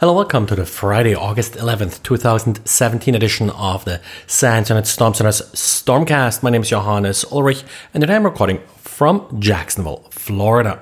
Hello, welcome to the Friday, August 11th, 2017 edition of the SANS Internet Storm Center's Stormcast. My name is Johannes Ulrich, and today I'm recording from Jacksonville, Florida.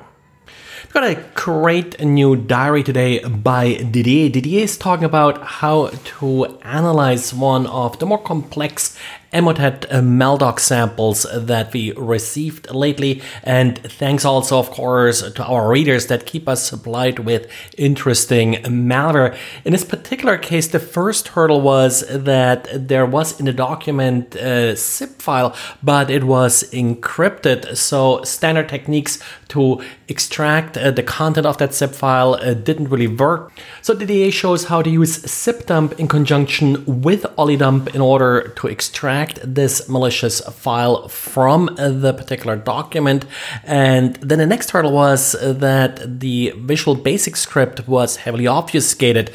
We've got a great new diary today by Didier. Didier is talking about how to analyze one of the more complex Emotet uh, Maldoc samples that we received lately. And thanks also, of course, to our readers that keep us supplied with interesting malware. In this particular case, the first hurdle was that there was in the document a zip file, but it was encrypted. So standard techniques to extract uh, the content of that zip file uh, didn't really work. So Didier shows how to use zipdump in conjunction with oledump in order to extract extract this malicious file from the particular document. And then the next hurdle was that the Visual Basic script was heavily obfuscated.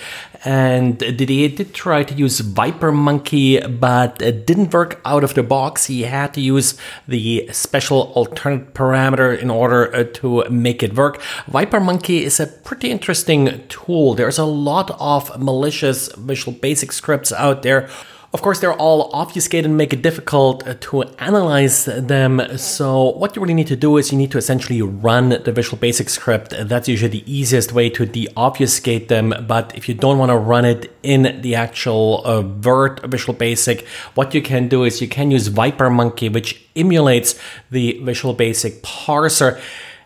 And Didier did try to use ViperMonkey, but it didn't work out of the box. He had to use the special alternate parameter in order uh, to make it work. ViperMonkey is a pretty interesting tool. There's a lot of malicious Visual Basic scripts out there of course, they're all obfuscated and make it difficult to analyze them. So what you really need to do is you need to essentially run the Visual Basic script. That's usually the easiest way to deobfuscate them. But if you don't want to run it in the actual uh, Vert Visual Basic, what you can do is you can use ViperMonkey, which emulates the Visual Basic parser.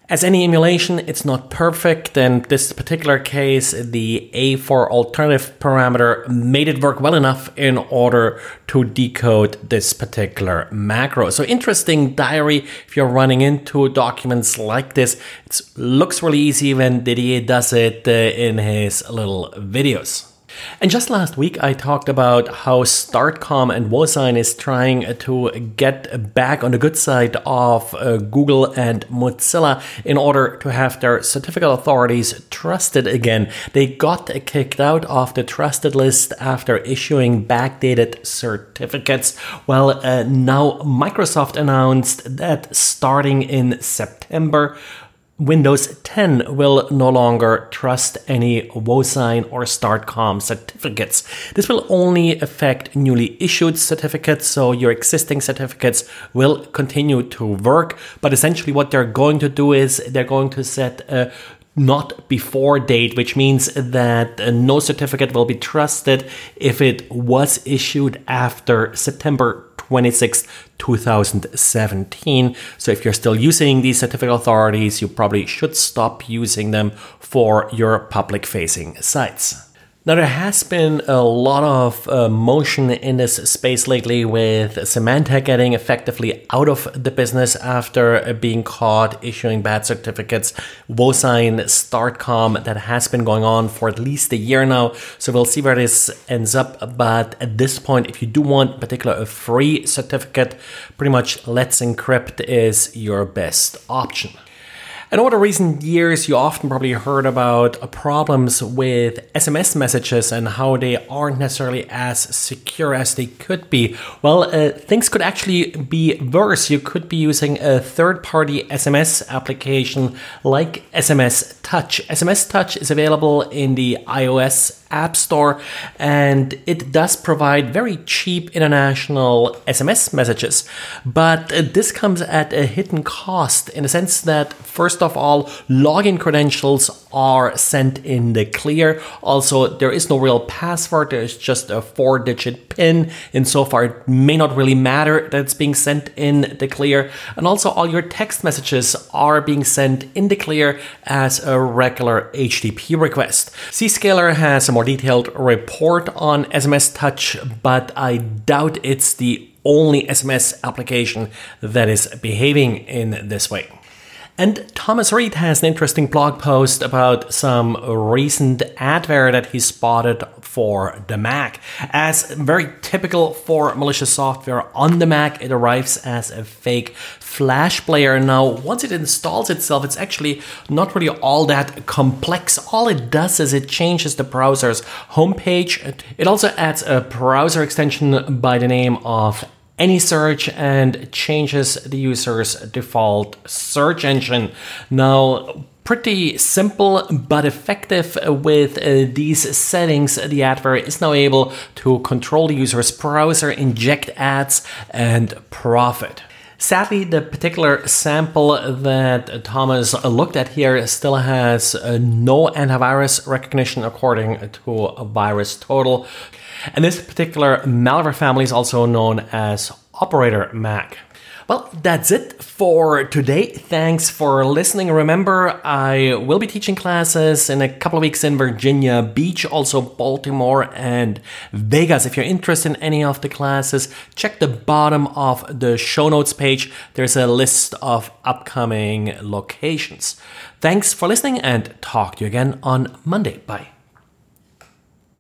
As any emulation, it's not perfect. In this particular case, the A4 alternative parameter made it work well enough in order to decode this particular macro. So interesting diary if you're running into documents like this. It looks really easy when Didier does it uh, in his little videos. And just last week, I talked about how StartCom and WoSign is trying to get back on the good side of uh, Google and Mozilla in order to have their certificate authorities trusted again. They got kicked out of the trusted list after issuing backdated certificates. Well, uh, now Microsoft announced that starting in September, Windows 10 will no longer trust any WoSign or StartCom certificates. This will only affect newly issued certificates, so your existing certificates will continue to work. But essentially, what they're going to do is they're going to set a not before date, which means that uh, no certificate will be trusted if it was issued after September 26th, 2017. So if you're still using these certificate authorities, you probably should stop using them for your public facing sites. Now, there has been a lot of uh, motion in this space lately with Symantec getting effectively out of the business after being caught issuing bad certificates. WoSign, StartCom, that has been going on for at least a year now. So we'll see where this ends up. But at this point, if you do want, in particular, a free certificate, pretty much Let's Encrypt is your best option. And over the recent years, you often probably heard about problems with SMS messages and how they aren't necessarily as secure as they could be. Well, uh, things could actually be worse. You could be using a third party SMS application like SMS Touch. SMS Touch is available in the iOS App Store, and it does provide very cheap international SMS messages. But this comes at a hidden cost in the sense that, first of all, login credentials are sent in the clear. Also, there is no real password, there's just a four digit PIN. Insofar, it may not really matter that it's being sent in the clear. And also, all your text messages are being sent in the clear as a regular HTTP request. Zscaler has a more detailed report on SMS Touch, but I doubt it's the only SMS application that is behaving in this way. And Thomas Reed has an interesting blog post about some recent adware that he spotted for the Mac. As very typical for malicious software on the Mac, it arrives as a fake Flash player. Now, once it installs itself, it's actually not really all that complex. All it does is it changes the browser's homepage. It also adds a browser extension by the name of AnySearch and changes the user's default search engine. Now, pretty simple but effective with uh, these settings. The adware is now able to control the user's browser, inject ads, and profit. Sadly, the particular sample that Thomas looked at here still has uh, no antivirus recognition according to VirusTotal. And this particular malware family is also known as Operator Mac. Well, that's it for today. Thanks for listening. Remember, I will be teaching classes in a couple of weeks in Virginia Beach, also Baltimore and Vegas. If you're interested in any of the classes, check the bottom of the show notes page. There's a list of upcoming locations. Thanks for listening and talk to you again on Monday. Bye.